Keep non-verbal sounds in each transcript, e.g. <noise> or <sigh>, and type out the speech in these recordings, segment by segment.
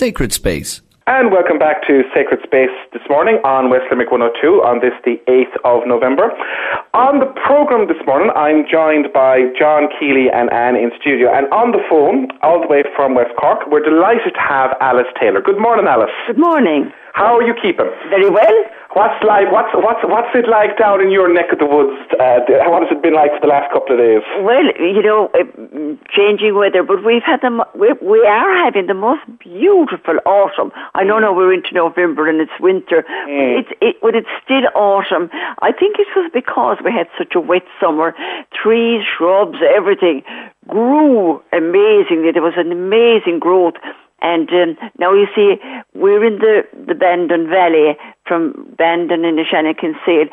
Sacred Space. And welcome back to Sacred Space this morning on West Limerick 102 on this, the 8th of November. On the programme this morning, I'm joined by John Keeley and Anne in studio. And on the phone, all the way from West Cork, we're delighted to have Alice Taylor. Good morning, Alice. Good morning. How are you keeping? Very well. What's like? What's what's what's it like down in your neck of the woods? Uh, what has it been like for the last couple of days? Well, you know, changing weather, but we've had the we, we are having the most beautiful autumn. I know now we're into November and it's winter. Mm. It's it, but it's still autumn. I think it was because we had such a wet summer. Trees, shrubs, everything grew amazingly. There was an amazing growth. And um, now you see, we're in the, the Bandon Valley from Bandon Innishannon Sale.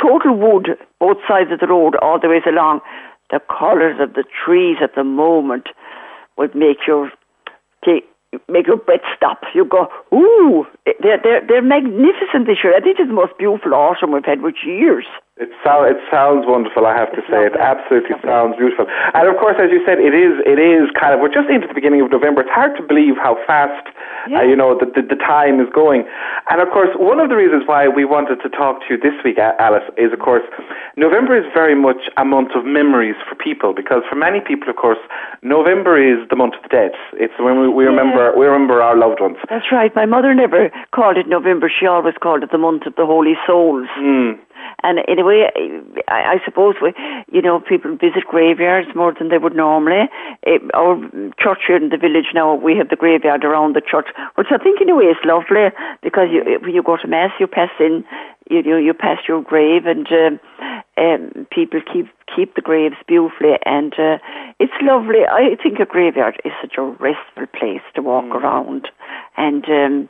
Total wood, both sides of the road, all the ways along. The colours of the trees at the moment would make your take, make your breath stop. You go, ooh, they're, they're, they're magnificent this year. I think it's the most beautiful autumn we've had for years. It, so, it sounds wonderful, I have to It's say. It absolutely lovely. sounds beautiful. And of course, as you said, it is, it is kind of, we're just into the beginning of November. It's hard to believe how fast, uh, you know, the, the, the time is going. And of course, one of the reasons why we wanted to talk to you this week, Alice, is of course, November is very much a month of memories for people because for many people, of course, November is the month of the dead. It's when we, we remember, we remember our loved ones. That's right. My mother never called it November. She always called it the month of the Holy Souls. Mm. And in a way, I, I suppose we, you know, people visit graveyards more than they would normally. Eh, our church here in the village now, we have the graveyard around the church, which I think in a way is lovely because you, when you go to mass, you pass in, you you, you pass your grave, and um, um, people keep keep the graves beautifully, and uh, it's lovely. I think a graveyard is such a restful place to walk around, and. Um,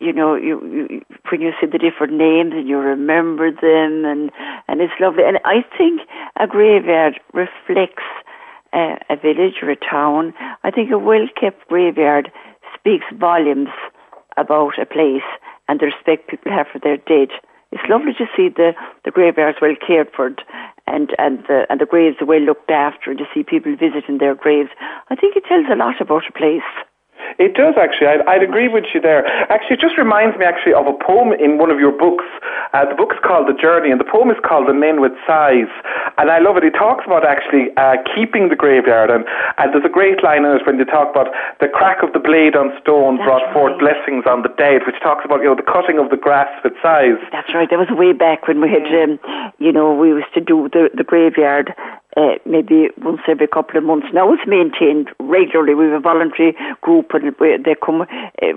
you know, you, you when you see the different names and you remember them, and and it's lovely. And I think a graveyard reflects uh, a village or a town. I think a well kept graveyard speaks volumes about a place and the respect people have for their dead. It's lovely to see the, the graveyards well cared for and, and the and the graves well looked after and to see people visiting their graves. I think it tells a lot about a place. It does actually. I'd, I'd agree with you there. Actually, it just reminds me actually of a poem in one of your books. Uh, the book is called The Journey, and the poem is called The Men with Scythes. And I love it. It talks about actually uh, keeping the graveyard, and, and there's a great line in it when they talk about the crack of the blade on stone That's brought forth blessings on the dead, which talks about you know the cutting of the grass with scythes. That's right. That was way back when we had, um, you know, we used to do the the graveyard uh, maybe once every couple of months. Now it's maintained regularly. We have a voluntary group and they come uh,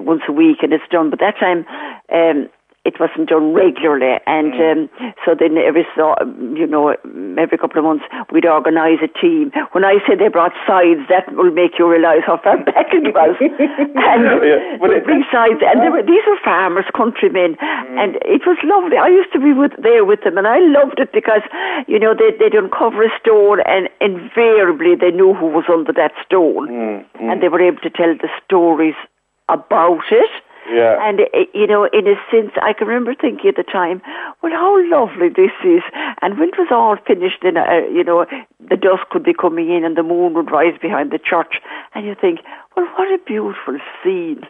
once a week and it's done. But that time. Um, it wasn't done regularly, and mm. um, so then every so, you know every couple of months we'd organise a team. When I say they brought scythes, that will make you realise how far <laughs> back it was. <laughs> and Yeah, it- bring scythes, and were, these were farmers, countrymen, mm. and it was lovely. I used to be with there with them, and I loved it because you know they they'd uncover a stone, and invariably they knew who was under that stone, mm, and they were able to tell the stories about it. Yeah. And, uh, you know, in a sense, I can remember thinking at the time, well, how lovely this is. And when it was all finished, then, uh, you know, the dusk would be coming in and the moon would rise behind the church. And you think, well, what a beautiful scene.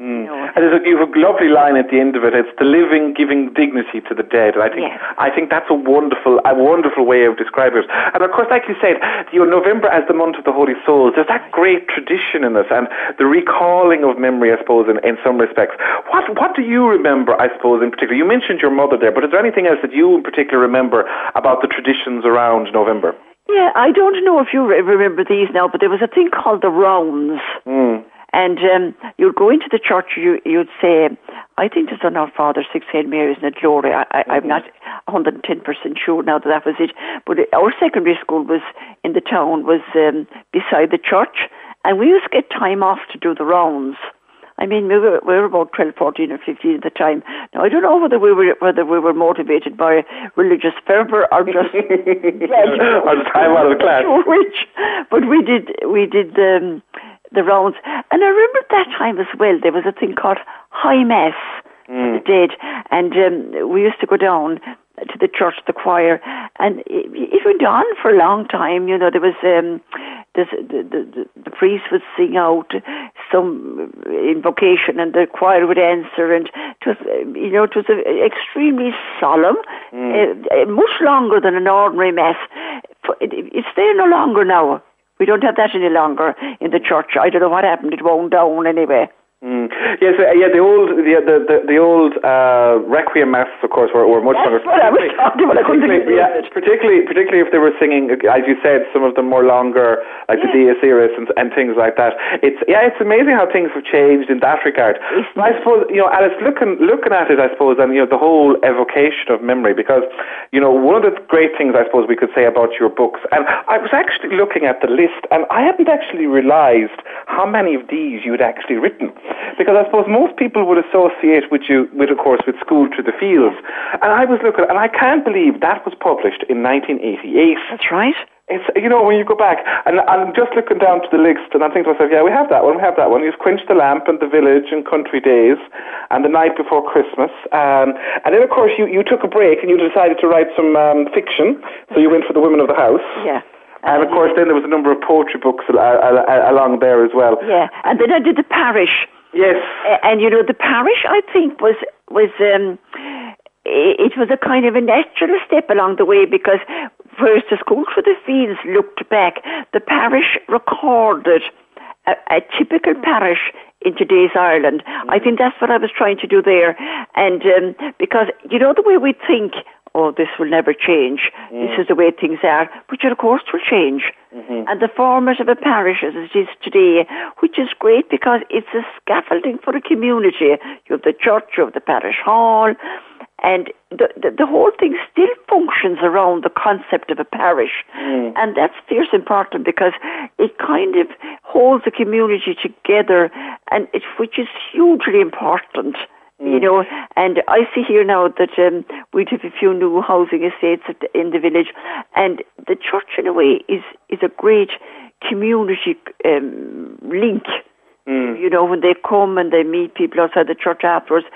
Mm. And there's a, you have a lovely line at the end of it. It's the living giving dignity to the dead. And I think Yes. I think that's a wonderful a wonderful way of describing it. And of course, like you said, you know, November as the month of the Holy Souls. There's that great tradition in it, and the recalling of memory, I suppose, in, in some respects. What what do you remember? I suppose in particular, you mentioned your mother there, but is there anything else that you in particular remember about the traditions around November? Yeah, I don't know if you remember these now, but there was a thing called the rounds. Mm. And um, you'd go into the church, you, you'd say, I think it's on Our Father, Six Hail Marys and a Glory. I, I, I'm not 110% sure now that that was it. But our secondary school was in the town, was um, beside the church. And we used to get time off to do the rounds. I mean, we were, we were about 12, 14 or 15 at the time. Now, I don't know whether we were, whether we were motivated by religious fervour or just... <laughs> or time out of class. <laughs> Which. But we did, we did um, the rounds. And I remember at that time as well, there was a thing called High Mass for the dead. And um, we used to go down to the church, the choir, and it, it went on for a long time. You know, there was um, the, the, the priest would sing out some invocation, and the choir would answer, and it was you know it was extremely solemn, mm. uh, much longer than an ordinary mass. It's there no longer now. We don't have that any longer in the church. I don't know what happened. It wound down anyway. Mm. Yes, uh, yeah. The old, the the the, the old uh, requiem masses, of course, were, were much That's longer. What I was talking about. I couldn't particularly, yeah, particularly, particularly if they were singing, as you said, some of them more longer, like yeah. the Dies Irae and, and things like that. It's yeah, it's amazing how things have changed in that regard. I suppose you know, Alice, looking looking at it, I suppose, and you know, the whole evocation of memory, because you know, one of the great things I suppose we could say about your books, and I was actually looking at the list, and I hadn't actually realised how many of these you had actually written because I suppose most people would associate with you, with of course, with School Through the Fields. And I was looking, and I can't believe that was published in 1988. That's right. It's you know when you go back and I'm just looking down to the list and I'm thinking to myself, yeah, we have that one, we have that one. You've quenched the lamp and the village and country days and the night before Christmas. Um, and then of course you, you took a break and you decided to write some um, fiction, so you went for the women of the house. Yeah. And of course, then there was a number of poetry books along there as well. Yeah, and then I did the parish. Yes. And you know, the parish, I think, was was um, it was a kind of a natural step along the way because whereas the School Through the Fields looked back, the parish recorded a, a typical parish in today's Ireland. I think that's what I was trying to do there. And um, because, you know, the way we think oh, this will never change. Mm. This is the way things are. which of course will change. Mm-hmm. And the format of a parish as it is today, which is great because it's a scaffolding for a community. You have the church, you have the parish hall, and the, the, the, whole thing still functions around the concept of a parish. Mm. And that's fierce important because it kind of holds the community together, and it, which is hugely important. You know, and I see here now that um, we have a few new housing estates in the village, and the church, in a way, is is a great community um, link. Mm. You know, when they come and they meet people outside the church afterwards,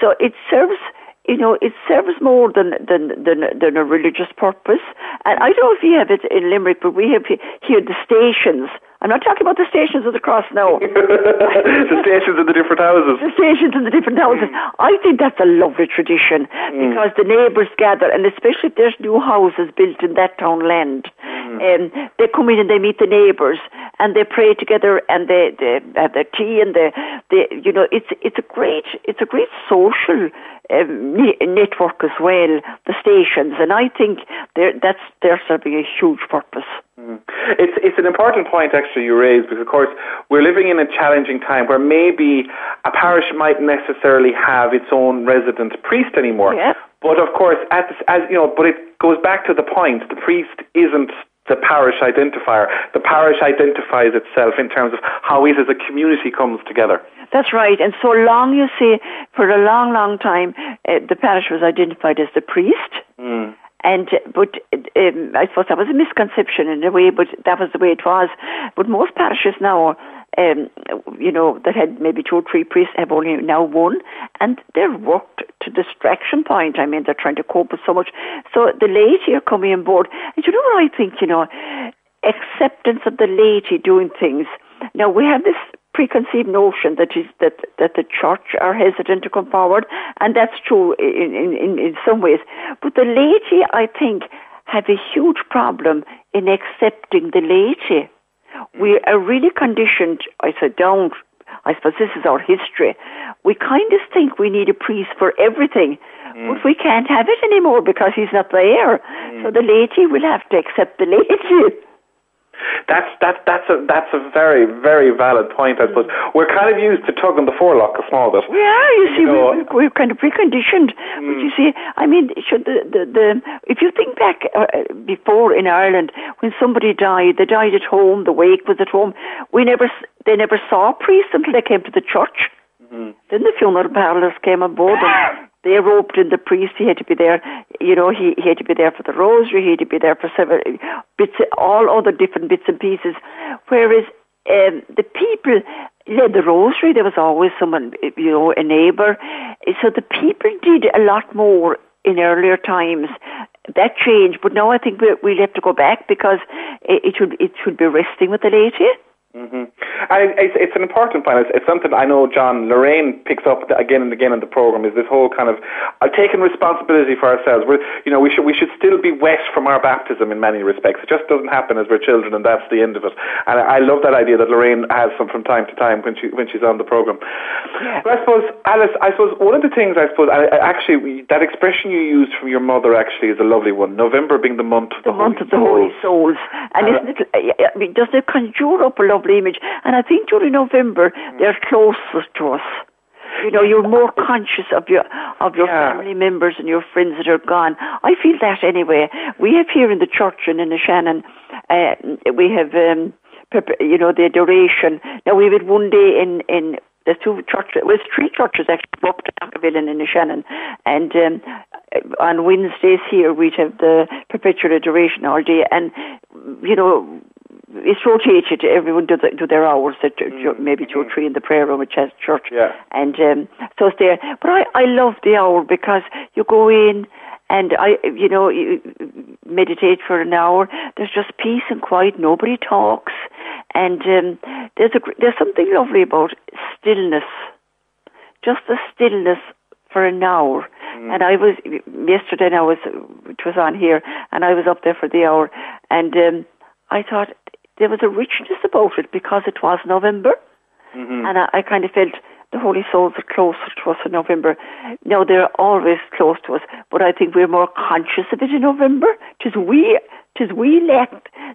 so it serves you know, it serves more than, than, than, than a religious purpose. And I don't know if you have it in Limerick, but we have here the stations. I'm not talking about the stations of the cross now. <laughs> the stations in the different houses. The stations in the different houses. Mm. I think that's a lovely tradition mm. because the neighbours gather, and especially if there's new houses built in that town land, mm. um, they come in and they meet the neighbours and they pray together and they, they have their tea and they, they, you know, it's it's a great it's a great social um, network as well, the stations, and I think that's they're serving a huge purpose. Mm. It's it's an important point actually you raise because of course we're living in a challenging time where maybe a parish might necessarily have its own resident priest anymore. Yeah. But of course, as, as you know, but it goes back to the point: the priest isn't the parish identifier. The parish identifies itself in terms of how it as a community comes together. That's right. And so long, you see, for a long, long time, uh, the parish was identified as the priest. Mm. And but um, I suppose that was a misconception in a way, but that was the way it was. But most parishes now um, you know, that had maybe two or three priests have only now one, and they're worked to distraction point. I mean, they're trying to cope with so much. So the laity are coming on board. And you know what I think, you know, acceptance of the laity doing things. Now, we have this preconceived notion that is that that the church are hesitant to come forward, and that's true in in, in some ways. But the laity, I think, have a huge problem in accepting the laity. We are really conditioned, I said, don't. I suppose this is our history. We kind of think we need a priest for everything, mm. but we can't have it anymore because he's not there. Mm. So the laity will have to accept the laity. <laughs> That's that that's a that's a very very valid point. I suppose we're kind of used to tugging the forelock a small bit. Yeah, you see, you know, we, we're kind of preconditioned. Mm. But you see, I mean, should the the, the if you think back uh, before in Ireland when somebody died, they died at home, the wake was at home. We never they never saw priests until they came to the church. Mm-hmm. Then the funeral parlours came on board and they roped in the priest. He had to be there. You know, he, he had to be there for the rosary. He had to be there for several bits, all other different bits and pieces. Whereas um, the people led the rosary. There was always someone, you know, a neighbour. So the people did a lot more in earlier times. That changed, but now I think we we'll have to go back because it, it should it should be resting with the laity. Mm-hmm. And it's, it's an important point. It's, it's, something I know John Lorraine picks up again and again in the program. Is this whole kind of uh, taking responsibility for ourselves? We're, you know, we should we should still be wet from our baptism in many respects. It just doesn't happen as we're children, and that's the end of it. And I, I love that idea that Lorraine has some from time to time when she when she's on the program. Yeah. But I suppose Alice, I suppose one of the things I suppose I, I actually that expression you used from your mother actually is a lovely one. November being the month of the, the month Holy of the Holy Souls, and isn't it? I mean, doesn't it conjure up a lovely image? And I think during November they're closest to us. You know, you're more conscious of your of your Yeah. family members and your friends that are gone. I feel that anyway. We have here in the church and Innishannon, uh, we have um, you know the adoration. Now we had one day in in there's two churches, well, it's three churches actually, up to Knockavilla and Innishannon. And um, on Wednesdays here, we'd have the perpetual adoration all day. And, you know, it's rotated. Everyone do, the, do their hours, at, maybe two or three in the prayer room at Chas- church. Yeah. And um, so it's there. But I, I love the hour because you go in and I, you know, you meditate for an hour. There's just peace and quiet. Nobody talks, and um, there's a there's something lovely about stillness. Just the stillness for an hour. And I was yesterday. I was it was on here, and I was up there for the hour, and um, I thought there was a richness about it because it was November, mm-hmm. and I, I kind of felt the Holy Souls are closer to us in November. Now they're always close to us, but I think we're more conscious of it in November. Tis we, tis we lack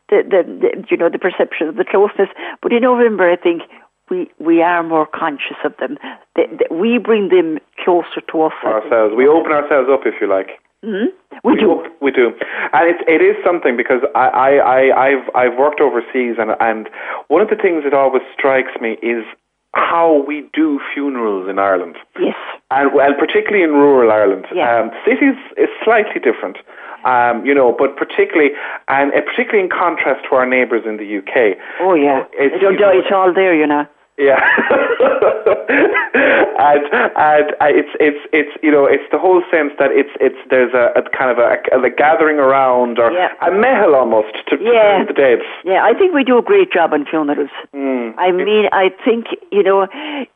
the, the, the you know the perception of the closeness. But in November, I think we we are more conscious of them. We bring them closer to us. ourselves. We open ourselves up, if you like. Hmm We do. We do, and it's it is something because I, I, I I've I've worked overseas, and and one of the things that always strikes me is how we do funerals in Ireland, Yes. and well, particularly in rural Ireland. Yeah. Um, cities is slightly different, um, you know, but particularly and uh, particularly in contrast to our neighbours in the UK. Oh yeah. It's- die at all there, you know. Yeah, <laughs> and and uh, it's it's it's you know it's the whole sense that it's it's there's a, a kind of a, a, gathering around or Yeah. a meitheal almost to, to Yeah. the dead. Yeah, I think we do a great job on funerals. Mm. I mean, I think you know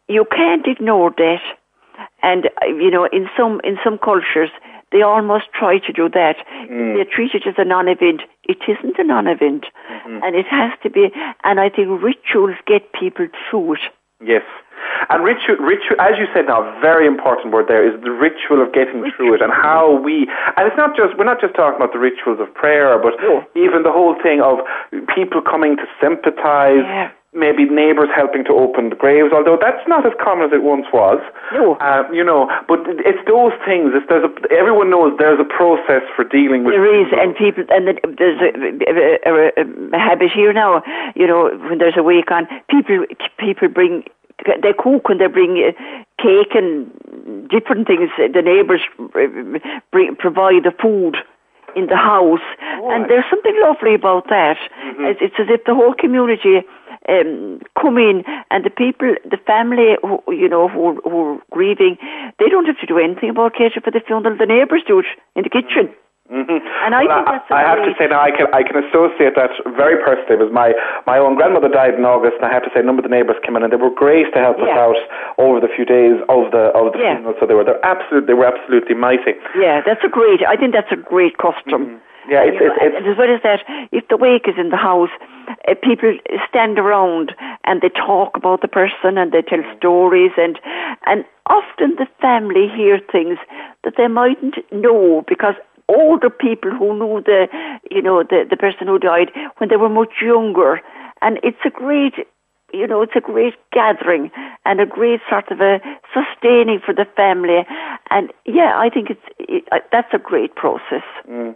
you can't ignore that, and you know, in some in some cultures they almost try to do that. Mm. They treat it as a non-event. It isn't a non-event, mm-hmm. and it has to be. And I think rituals get people through it. Yes. And ritual, ritual, as you said now, a very important word there is the ritual of getting through it and how we, and it's not just, we're not just talking about the rituals of prayer, but No. even the whole thing of people coming to sympathize, Yeah. Maybe neighbours helping to open the graves, although that's not as common as it once was. No. Uh, you know, but it's those things. It's, there's a, everyone knows there's a process for dealing with There is, and people, and the- there's a, a, a, habit here now. You know, when there's a wake on, people people bring they cook and they bring uh, cake and different things. The neighbours uh, bring, provide the food in the house, and there's something lovely about that. It's, it's as if the whole community um, come in, and the people, the family, who, you know, who, are- who are grieving, they don't have to do anything about catering for the funeral. The neighbours do it in the kitchen. Mhm. And I Well, think that's I have to say now I can I can associate that very personally. It was my my own grandmother died in August, and I have to say a number of the neighbours came in and they were great to help us out over the few days of the of the Yeah. funeral. So they were they're absolute they were absolutely mighty. Yeah, that's a great. I think that's a great custom. Yeah, it's it's, it's and as well as that, if the wake is in the house, uh, people stand around and they talk about the person and they tell stories and and often the family hear things that they mightn't know because older people who knew the you know the the person who died when they were much younger. And it's a great you know, it's a great gathering and a great sort of a sustaining for the family. And yeah, I think it's it, uh, that's a great process. Mm.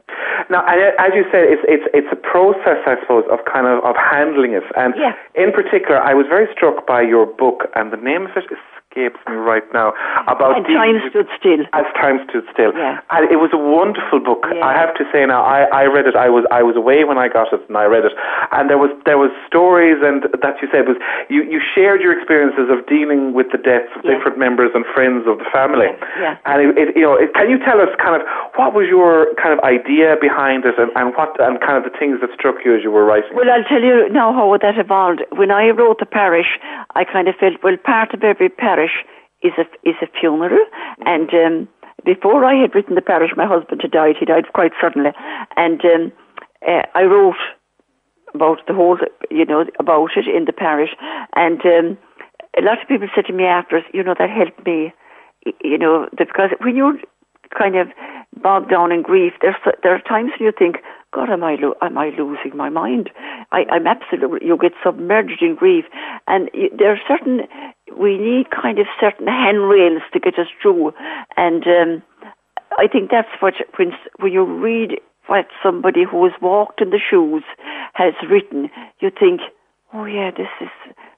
Now, as you said, it's it's it's a process, I suppose, of kind of of handling it. And Yeah. in particular, I was very struck by your book, and the name of it is escapes me right now. About and time stood still. As time stood still. Yeah. And it was a wonderful book. Yeah. I have to say now, I, I read it. I was I was away when I got it, and I read it. And there was there was stories, and that you said was you, you shared your experiences of dealing with the deaths of Yeah. different members and friends of the family. Yeah. And it, it, you know, it, can you tell us kind of what was your kind of idea behind it, and, and what and kind of the things that struck you as you were writing? Well, I'll tell you now how that evolved. When I wrote the parish, I kind of felt, well, part of every parish is a is a funeral, and um, before I had written the parish, my husband had died. He died quite suddenly, and um, uh, I wrote about the whole, you know, about it in the parish, and um, a lot of people said to me afterwards, you know, that helped me, you know, because when you're kind of bogged down in grief, there's there are times when you think, God, am I lo- am I losing my mind? I, I'm absolutely. You get submerged in grief, and y- there are certain. We need kind of certain handrails to get us through, and um, I think that's what when when you read what somebody who has walked in the shoes has written, you think, oh yeah, this is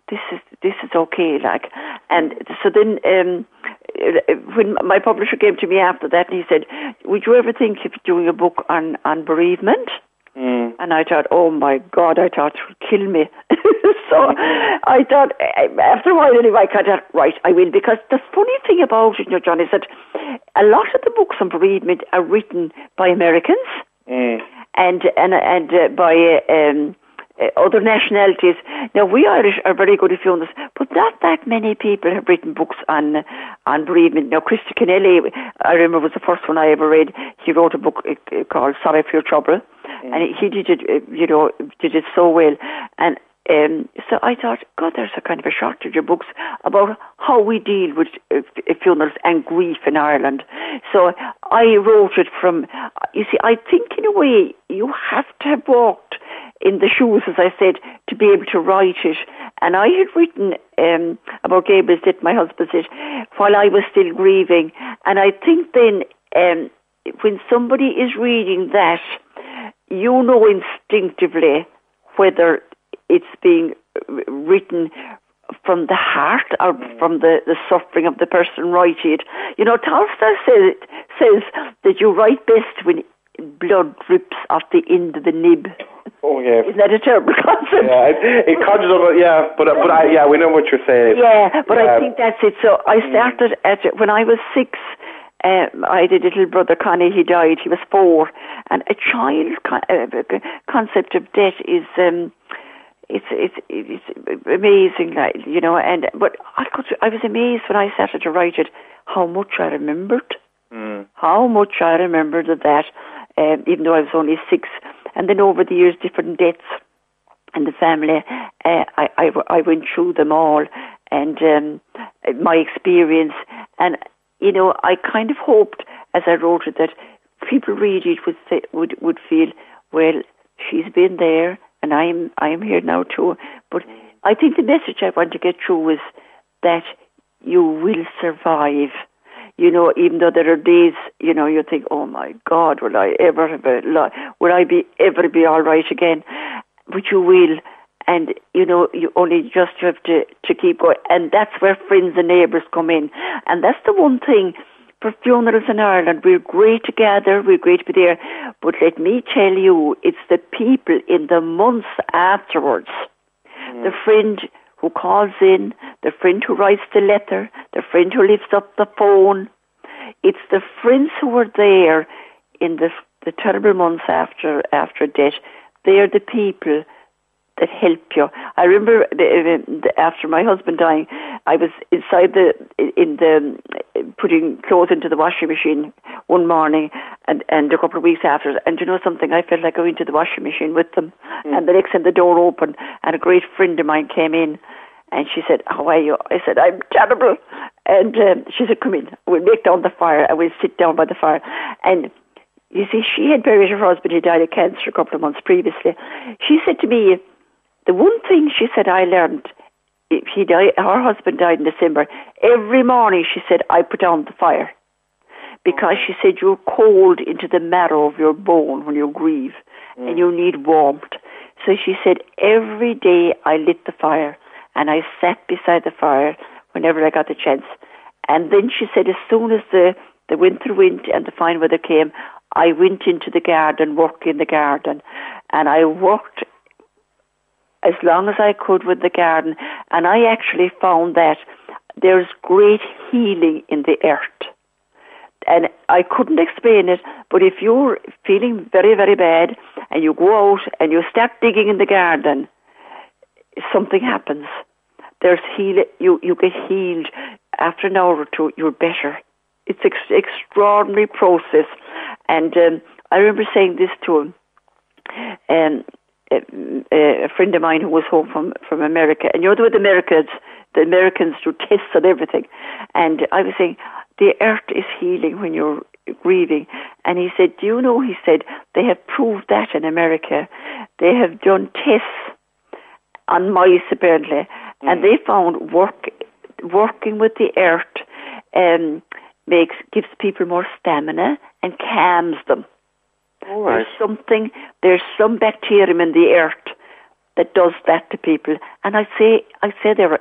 this is this is okay, like, and so then um, when my publisher came to me after that, and he said, would you ever think of doing a book on on bereavement? Mm. And I thought, oh my God, I thought it would kill me. <laughs> so I thought, after a while anyway, I thought, right, I will. Because the funny thing about it, you know, John, is that a lot of the books on bereavement are written by Americans Mm. and and and uh, by uh, um, other nationalities. Now we Irish are very good at funerals, but not that many people have written books on on bereavement. Now Christy Kenneally, I remember was the first one I ever read. He wrote a book uh, called Sorry for Your Trouble, and he did it, uh, you know, did it so well. And um, so I thought, God, there's a kind of a shortage of books about how we deal with uh, funerals and grief in Ireland. So I wrote it from, you see, I think in a way you have to have walked in the shoes, as I said, to be able to write it. And I had written um, about Gabriel's death, my husband's death, while I was still grieving. And I think then um, when somebody is reading that, you know instinctively whether it's being uh, written from the heart or from the, the suffering of the person writing it. You know, Tolstoy says, says that you write best when blood drips off the end of the nib. Oh yes. Isn't that a terrible <laughs> concept? Yeah, it, it conjures up. Yeah, but but I, yeah, we know what you're saying. Yeah, but Yeah. I think that's it. So I started at when I was six. Uh, I had a little brother, Connie. He died. He was four, and a child con- uh, concept of death is um, it's it's it's amazing, like you know. And but I could I was amazed when I started to write it how much I remembered Mm. how much I remembered of that, um, even though I was only six. And then over the years, different deaths in the family, uh, I, I, I went through them all and um, my experience. And, you know, I kind of hoped as I wrote it that people read it would, say, would, would feel, well, she's been there and I'm, I'm here now too. But I think the message I want to get through is that you will survive you know, even though there are days, you know, you think, oh my God, will I ever have a li- will I be ever be all right again? But you will, and you know, you only just have to to keep going, and that's where friends and neighbours come in, and that's the one thing. For funerals in Ireland, we're great to gather, we're great to be there, but let me tell you, it's the people in the months afterwards, the mm. friend who calls in, the friend who writes the letter, the friend who lifts up the phone. It's the friends who were there in the the terrible months after after death. They're the people that help you. I remember after my husband dying, I was inside the in the putting clothes into the washing machine one morning, and and a couple of weeks after. And you know something, I felt like going to the washing machine with them. Mm. And the next time the door opened, and a great friend of mine came in, and she said, "How are you?" I said, "I'm terrible." And um, she said, "Come in. We'll make down the fire, and we'll sit down by the fire." And you see, she had buried her husband who died of cancer a couple of months previously. She said to me, the one thing she said I learned, if he died, her husband died in December. Every morning, she said, I put on the fire because she said you're cold into the marrow of your bone when you grieve, and you need warmth. So she said every day I lit the fire and I sat beside the fire whenever I got the chance. And then she said, as soon as the, the winter went and the fine weather came, I went into the garden, work in the garden. And I worked as long as I could with the garden. And I actually found that there's great healing in the earth. And I couldn't explain it, but if you're feeling very, very bad and you go out and you start digging in the garden, something happens. There's heal. You you get healed after an hour or two. You're better. It's an ex- extraordinary process, and um, I remember saying this to him. Um, a, a friend of mine who was home from from America, and you know the Americans, the Americans do tests on everything, and I was saying the earth is healing when you're grieving, and he said, do you know? He said they have proved that in America, they have done tests on mice apparently, mm. and they found work working with the earth um, makes gives people more stamina and calms them. There's something, there's some bacterium in the earth that does that to people. And I say, I say there,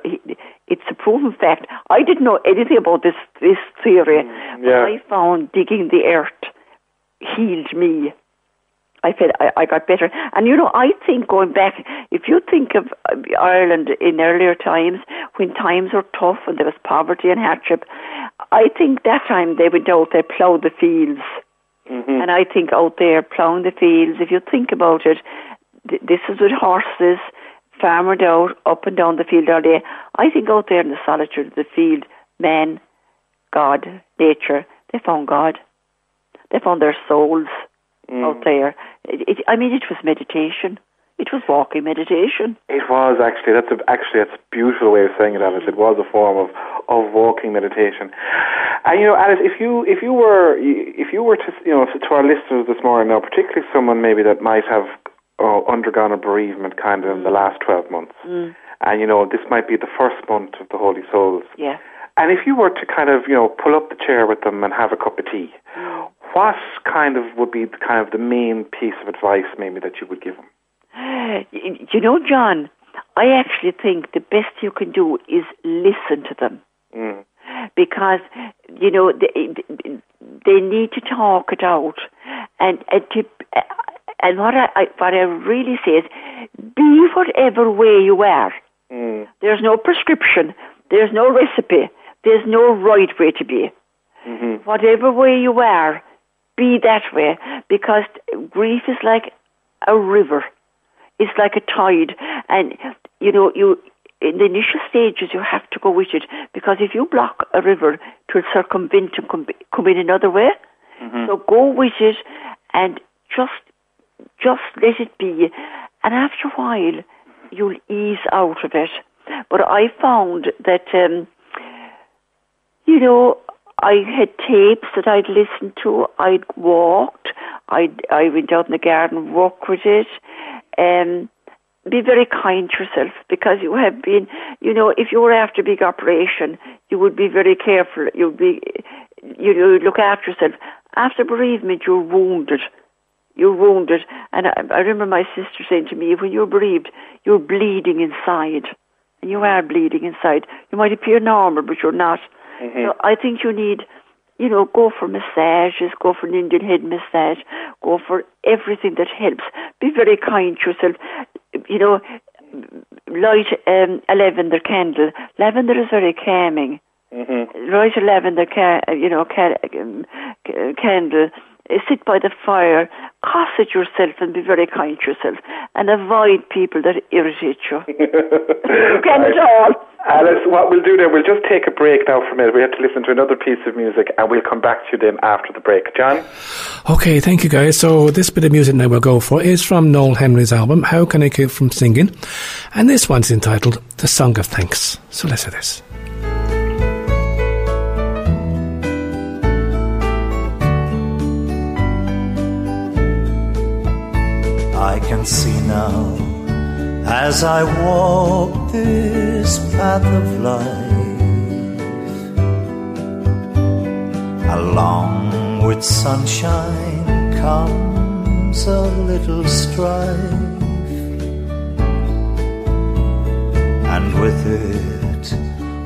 it's a proven fact. I didn't know anything about this this theory, mm, yeah. but I found digging the earth healed me. I felt I, I got better. And you know, I think going back, if you think of uh, Ireland in earlier times, when times were tough and there was poverty and hardship, I think that time they went out, they ploughed the fields. Mm-hmm. And I think out there ploughing the fields, if you think about it, th- this is with horses, farmered out, up and down the field all day. I think out there in the solitude of the field, man, God, nature, they found God. They found their souls mm. out there. It, it, I mean, it was meditation. It was walking meditation. It was actually. That's a, actually that's a beautiful way of saying it, Alice. It was a form of, of walking meditation. And you know, Alice, if you if you were if you were to you know to our listeners this morning now, particularly someone maybe that might have uh, undergone a bereavement kind of in the last twelve months, mm. and you know this might be the first month of the Holy Souls. Yeah. And if you were to kind of you know pull up the chair with them and have a cup of tea, what kind of would be kind of the main piece of advice maybe that you would give them? You know, John, I actually think the best you can do is listen to them. Mm. Because, you know, they, they need to talk it out. And, and, to, and what, I, what I really say is be whatever way you are. Mm. There's no prescription, there's no recipe, there's no right way to be. Mm-hmm. Whatever way you are, be that way. Because grief is like a river it's like a tide, and you know you in the initial stages you have to go with it because if you block a river, it will circumvent and come, come in another way. Mm-hmm. So go with it and just just let it be, and after a while you'll ease out of it. But I found that um, you know I had tapes that I'd listened to. I'd walked. I I went out in the garden, walked with it. Um, be very kind to yourself because you have been, you know, if you were after a big operation, you would be very careful. You'd be, you know, look after yourself. After bereavement, you're wounded. You're wounded. And I, I remember my sister saying to me, when you're bereaved, you're bleeding inside. And you are bleeding inside. You might appear normal, but you're not. Mm-hmm. So I think you need you know, go for massages, go for an Indian head massage, go for everything that helps. Be very kind to yourself. You know, light um, a lavender candle. Lavender is very calming. Mm-hmm. Light a lavender, ca- you know, ca- um, candle. Sit by the fire, cosset yourself, and be very kind to yourself, and avoid people that irritate you. you can at all. Alice, what we'll do now, we'll just take a break now for a minute. We have to listen to another piece of music and we'll come back to you then after the break. John? Okay, thank you guys. So this bit of music now we'll go for is from Noel Henry's album, How Can I Keep From Singing? And this one's entitled The Song of Thanks. So let's hear this. I can see now as I walk this path of life. Along with sunshine comes a little strife, and with it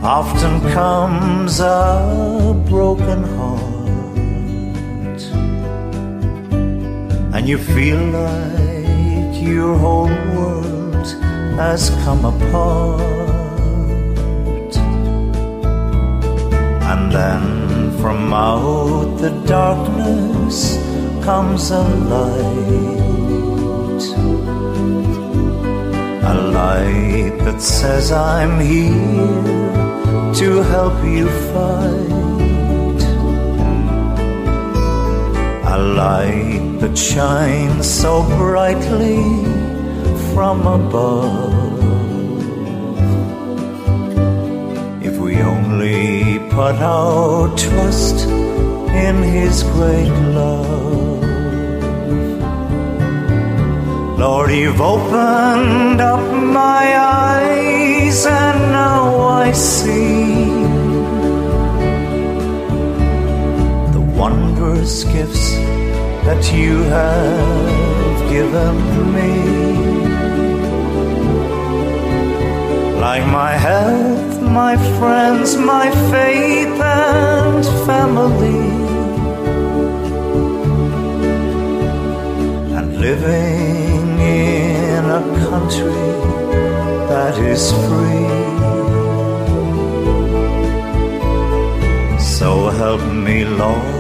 often comes a broken heart, and you feel like your whole world has come apart. And then from out the darkness comes a light, a light that says, I'm here to help you fight. A light that shines so brightly from above. If we only put our trust in His great love. Lord, you've opened up my eyes and now I see the wondrous gifts that you have given me. Like my health, my friends, my faith and family. And living in a country that is free. So help me, Lord,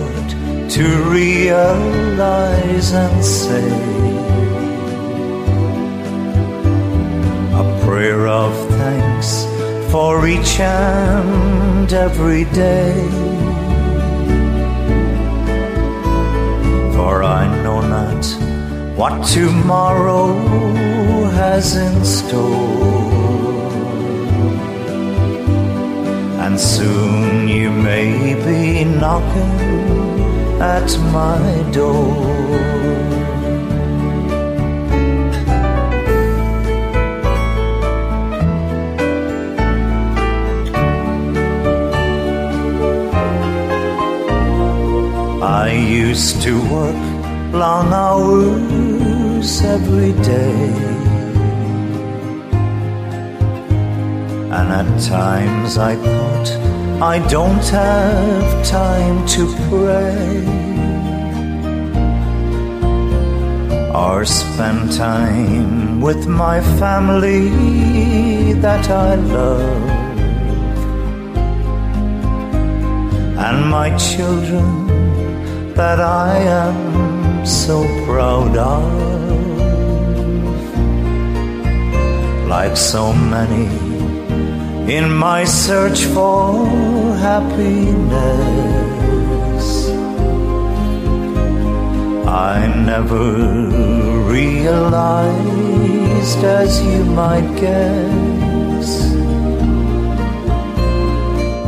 to realize and say a prayer of thanks for each and every day. For I know not what tomorrow has in store. And soon you may be knocking at my door. I used to work long hours every day. And at times I thought I don't have time to pray or spend time with my family that I love and my children that I am so proud of. Like so many in my search for happiness, I never realized, as you might guess,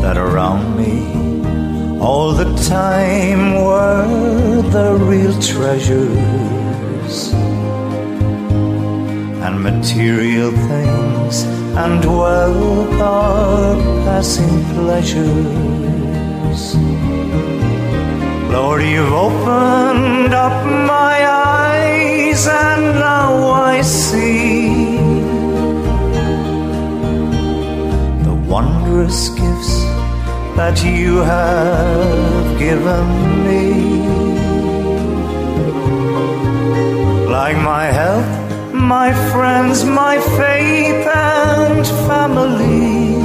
that around me all the time were the real treasures and material things and wealth are passing pleasures. Lord, you've opened up my eyes and now I see the wondrous gifts that you have given me. Like my health, my friends, my faith and family.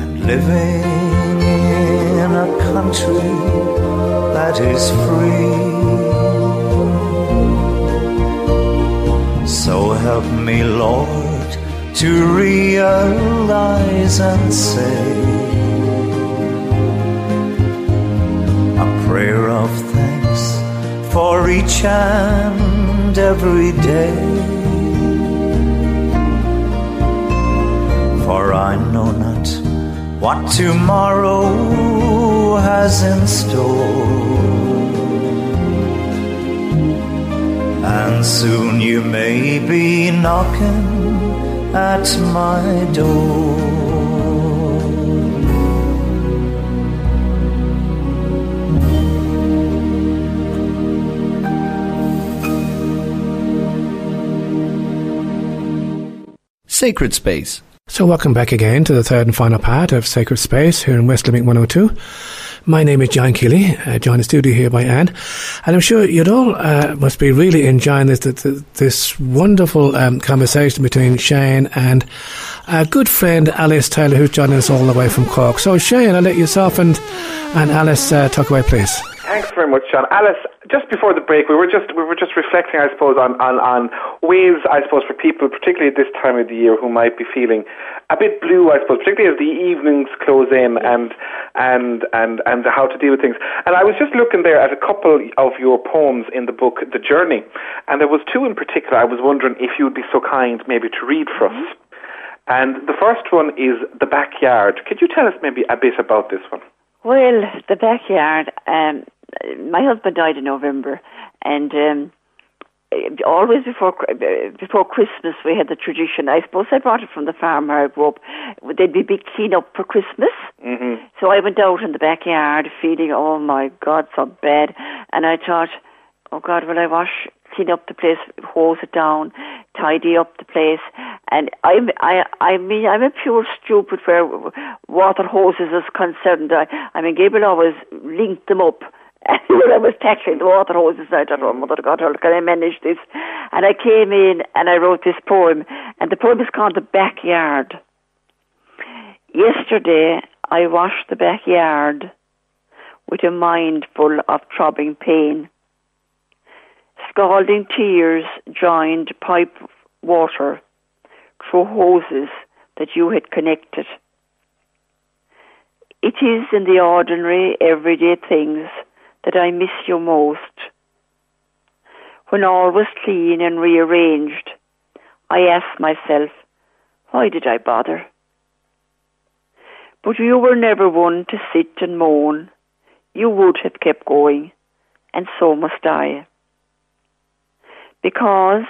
And living in a country that is free. So help me, Lord to realize and say a prayer of for each and every day. For I know not what tomorrow has in store. And soon you may be knocking at my door. Sacred Space. So, welcome back again to the third and final part of Sacred Space here in West Limerick 102. My name is John Keeley, uh, joined the studio here by Anne, and I'm sure you'd all uh, must be really enjoying this this, this wonderful um, conversation between Shane and our good friend Alice Taylor, who's joining us all the way from Cork. So, Shane, I'll let yourself and and Alice uh, talk away, please. Thanks very much, John. Alice, just before the break, we were just we were just reflecting, I suppose, on, on, on ways, I suppose, for people, particularly at this time of the year, who might be feeling a bit blue, I suppose, particularly as the evenings close in, and and and and how to deal with things. And I was just looking there at a couple of your poems in the book, The Journey, and there was two in particular. I was wondering if you'd be so kind, maybe, to read for us. And the first one is The Backyard. Could you tell us maybe a bit about this one? Well, the backyard. Um, my husband died in November, and um, always before before Christmas we had the tradition. I suppose I brought it from the farm where I grew up. There'd be big clean up for Christmas. Mm-hmm. So I went out in the backyard feeling, oh my God, so bad. And I thought, oh God, will I wash, clean up the place, hose it down, tidy up the place? And I'm, I, I mean, I'm a pure stupid where water hoses is concerned. I, I mean, Gabriel always linked them up. <laughs> when I was tackling the water hoses, I thought, oh, Mother God, how can I manage this? And I came in and I wrote this poem, and the poem is called The Backyard. Yesterday, I washed the backyard with a mind full of throbbing pain. Scalding tears joined pipe water through hoses that you had connected. It is in the ordinary, everyday things that I miss you most. When all was clean and rearranged, I asked myself, why did I bother? But you were never one to sit and moan. You would have kept going, and so must I. Because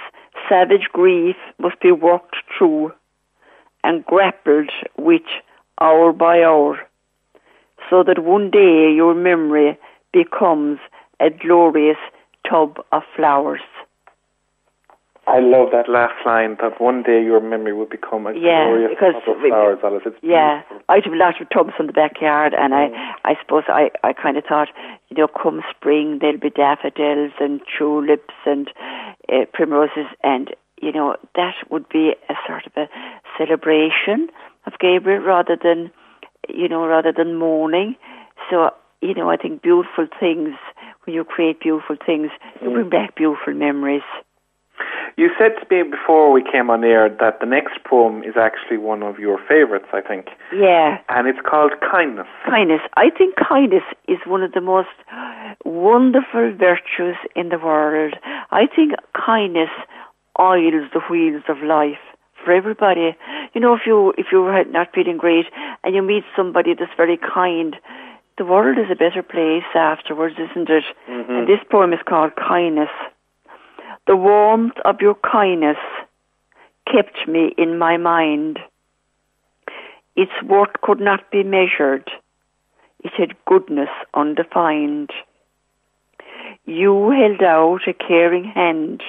savage grief must be worked through and grappled with hour by hour, so that one day your memory becomes a glorious tub of flowers. I love that last line that one day your memory will become a Yeah, glorious tub of we- flowers, Alice. It's Yeah, beautiful. I have lots of tubs in the backyard, and I, I suppose I, I kind of thought, you know, come spring there'll be daffodils and tulips and uh, primroses, and you know that would be a sort of a celebration of Gabriel rather than, you know, rather than mourning. So you know, I think beautiful things when you create beautiful things, you mm. bring back beautiful memories. You said to me before we came on air that the next poem is actually one of your favourites, I think, Yeah. and it's called Kindness. kindness. I think kindness is one of the most wonderful virtues in the world. I think kindness oils the wheels of life for everybody. You know, if you if you're not feeling great and you meet somebody that's very kind, the world is a better place afterwards, isn't it? Mm-hmm. And this poem is called Kindness. The warmth of your kindness kept me in my mind. Its worth could not be measured. It had goodness undefined. You held out a caring hand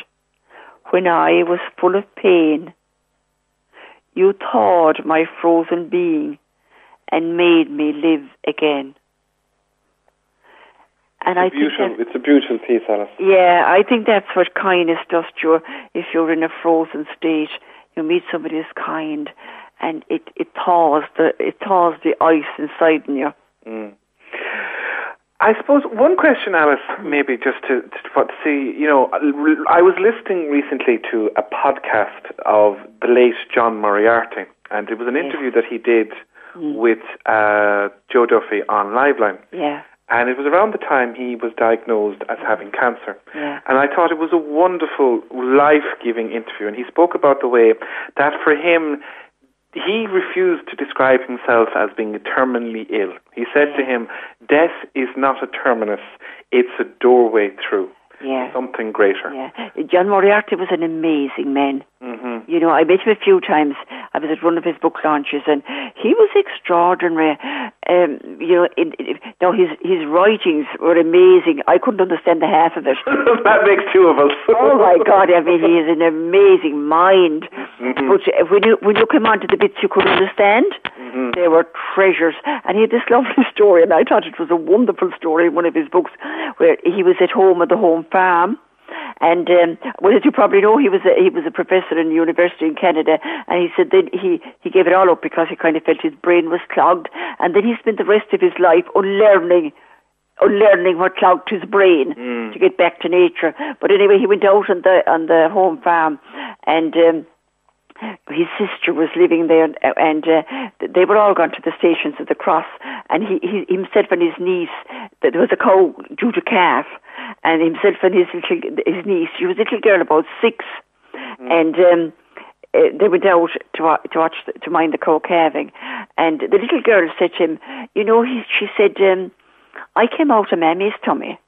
when I was full of pain. You thawed my frozen being and made me live again. And I think Beautiful. It's a beautiful piece, Alice. yeah, I think that's what kindness does to you. If you're in a frozen state, you meet somebody who's kind, and it it thaws the it thaws the ice inside in you. I suppose one question, Alice, maybe just to, to, to see, you know, I was listening recently to a podcast of the late John Moriarty, and it was an interview that he did with uh, Joe Duffy on Liveline. Yeah, And it was around the time he was diagnosed as having cancer. Yeah. And I thought it was a wonderful, life giving interview. And he spoke about the way that for him, he refused to describe himself as being terminally ill. He said to him, Death is not a terminus, it's a doorway through. Yeah. something greater. Yeah. John Moriarty was an amazing man. hmm You know, I met him a few times. I was at one of his book launches, and he was extraordinary. Um, you know, in, in, no, his his writings were amazing. I couldn't understand the half of it. <laughs> that makes two of us. <laughs> oh my God! I mean, he has an amazing mind. Mhm. But when you when you came on to the bits you could understand, Mhm. they were treasures. And he had this <laughs> lovely story, and I thought it was a wonderful story in one of his books, where he was at home at the home farm. And um, well, as you probably know, he was a, he was a professor in a university in Canada, and he said that he he gave it all up because he kind of felt his brain was clogged, and then he spent the rest of his life unlearning, unlearning what clogged his brain Mm. to get back to nature. But anyway, he went out on the on the home farm, and. Um, his sister was living there, and, and uh, they were all gone to the stations of the cross. And he, he himself and his niece, that there was a cow due to calf, and himself and his little, his niece, she was a little girl about 6 and um, uh, they went out to wa- to watch the, to mind the cow calving, and the little girl said to him, "You know," he, she said, um, "I came out of Mammy's tummy."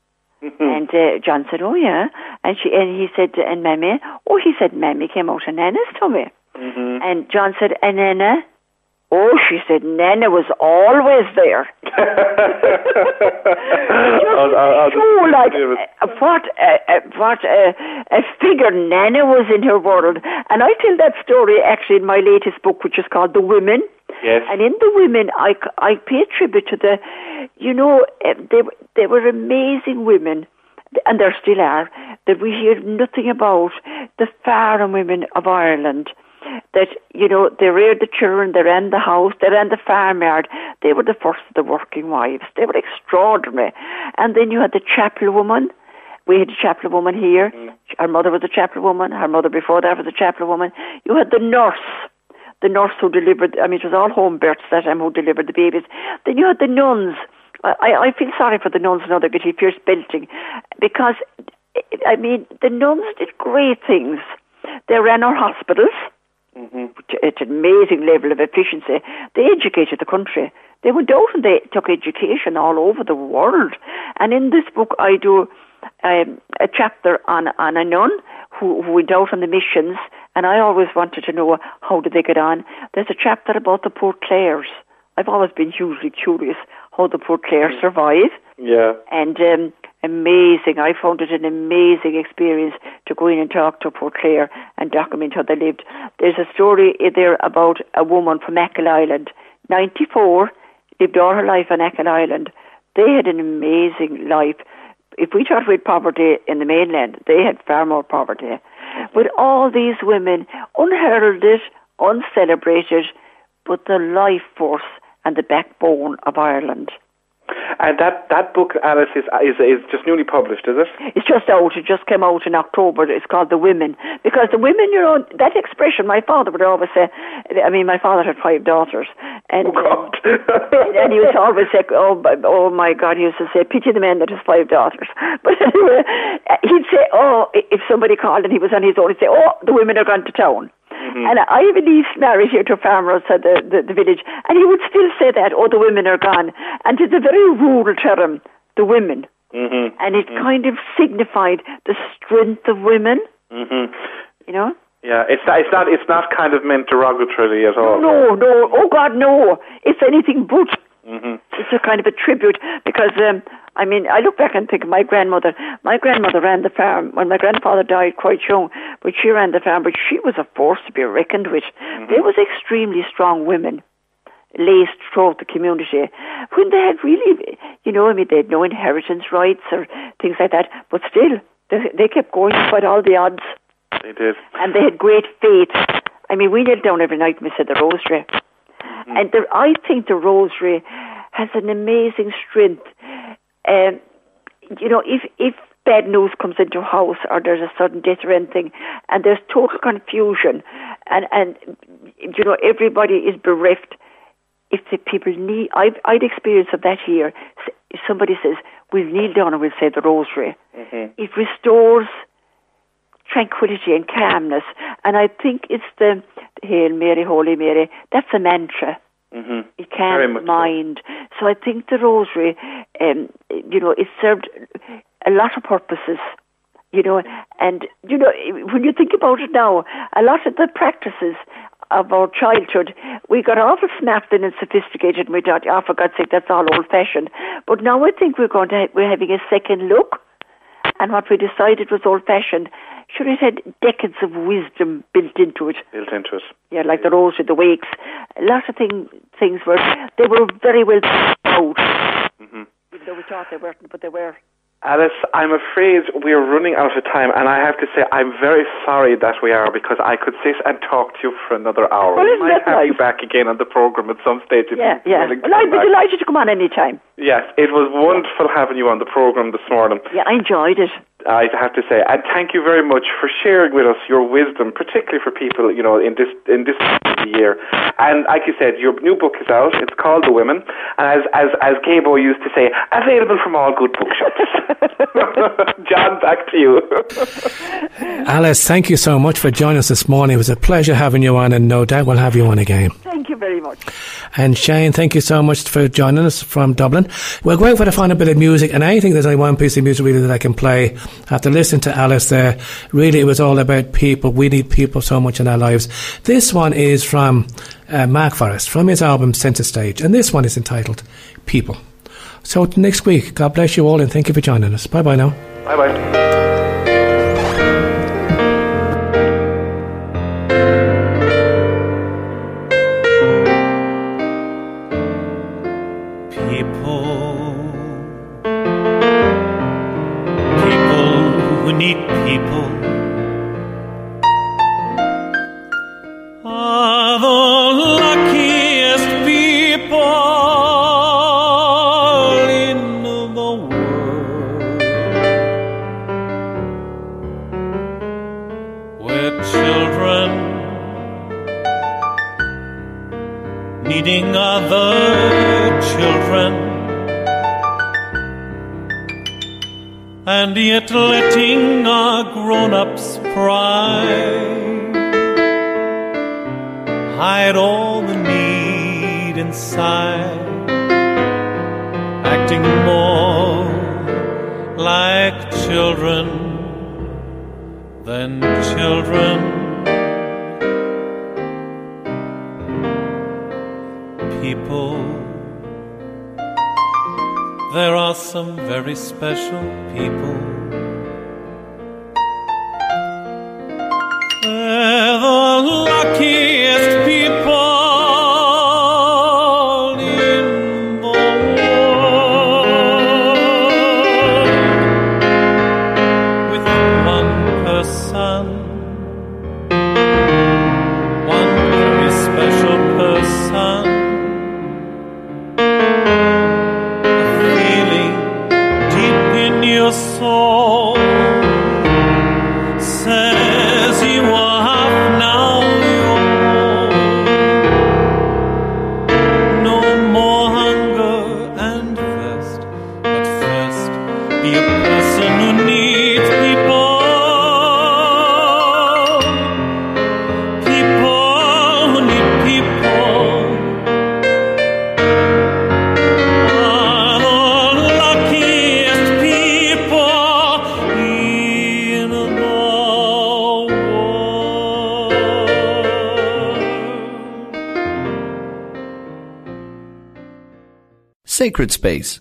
<laughs> And uh, John said, "Oh yeah," and she and he said, "And Mammy?" Oh, he said, "Mammy came out of Nana's tummy." Mhm. And John said, "And Nana?" Oh, she said, "Nana was always there." <laughs> I'll- I'll- just so like uh, what uh, uh, what uh, a figure Nana was in her world, and I tell that story actually in my latest book, which is called The Women. Yes. And in the women, I, I pay tribute to the, you know, uh, they they were amazing women, and there still are. That we hear nothing about the foreign women of Ireland. That you know they reared the children, they ran the house, they ran the farmyard. They were the first of the working wives. They were extraordinary. And then you had the chapel woman. We had a chapel woman here. Mm. Her mother was a chapel woman. Her mother before that was a chapel woman. You had the nurse the nurse who delivered, I mean, it was all home births that time who delivered the babies. Then you had the nuns. I, I feel sorry for the nuns now they're getting fierce belting because, I mean, the nuns did great things. They ran our hospitals Mhm. at an amazing level of efficiency. They educated the country. They went out and they took education all over the world. And in this book, I do um, a chapter on on a nun who, who went out on the missions, and I always wanted to know how did they get on. There's a chapter about the Poor Clares. I've always been hugely curious how the Poor Clares survive Yeah. and um, amazing. I found it an amazing experience to go in and talk to Poor Clare and document how they lived. There's a story there about a woman from Achill Island, 94, lived all her life on Achill Island. They had an amazing life. If we we had poverty in the mainland, they had far more poverty. But all these women, unheralded, uncelebrated, but the life force and the backbone of Ireland. And that, that book, Alice, is, is is just newly published, is it? It's just out. It just came out in October. It's called The Women. Because the women, you know, that expression, my father would always say, I mean, my father had five daughters. And, Oh, uh, God. <laughs> and he used to always say, oh, my- oh my God, he used to say, pity the man that has five daughters. <laughs> But anyway, he'd say, oh, if somebody called and he was on his own, he'd say, oh, the women are gone to town. And I have a niece married here to a farmer outside the, the, the village, and he would still say that, oh, the women are gone. And it's a very rural term, the women. hmm And it kind of signified the strength of women, hmm you know? Yeah, it's not, it's not it's not kind of meant derogatorily at all. No, no, oh God, no. It's anything but. Hmm It's a kind of a tribute because, um, I mean, I look back and think of my grandmother. My grandmother ran the farm when my grandfather died quite young, but she ran the farm, but she was a force to be reckoned with. There was extremely strong women laced throughout the community when they had really, you know, I mean, they had no inheritance rights or things like that, but still, they, they kept going despite all the odds They did. and they had great faith. I mean, we knelt down every night and we said the rosary. And the, I think the rosary has an amazing strength. Um, you know, if if bad news comes into a house or there's a sudden death or anything, and there's total confusion, and and you know everybody is bereft. If the people need, I've I'd experience of that here. If somebody says we'll kneel down and we'll say the rosary, hmm it restores tranquility and calmness. And I think it's the Hail Mary, Holy Mary. That's a mantra. hmm It Very calms much the so. mind. So. I think the rosary, um, you know, it served a lot of purposes You know, and you know when you think about it now, a lot of the practices of our childhood, we got awful smart in and sophisticated, and we thought, oh, for God's sake, that's all old fashioned. But now I think we're going to we're having a second look, and what we decided was old fashioned. Should it had decades of wisdom built into it? Built into it. Yeah, like the rose with the wakes. A lot of thing, things were they were very well thought out. Mm-hmm. Even though we thought they weren't, but they were. Alice, I'm afraid we're running out of time, and I have to say I'm very sorry that we are because I could sit and talk to you for another hour. Well, we might have you back again on the program at some stage. if Yeah, yeah. Well, I'd be back. delighted to come on any time. Yes, it was wonderful having you on the program this morning. Yeah, I enjoyed it. I have to say, and thank you very much for sharing with us your wisdom, particularly for people, you know, in this in this year. And like you said, your new book is out. It's called The Women, and as as as Gaybo used to say, available from all good bookshops. <laughs> John, back to you. Alice, thank you so much for joining us this morning. It was a pleasure having you on, and no doubt we'll have you on again. Thank you very much. And Shane, thank you so much for joining us from Dublin. We're going for the final bit of music, and I think there's only one piece of music really that I can play. After listening to Alice there, really it was all about people. We need people so much in our lives. This one is from uh, Mark Forrest, from his album Centre Stage, and this one is entitled People. So next week, God bless you all, and thank you for joining us. Bye bye now. bye bye. People. There are some very special people. Sacred Space,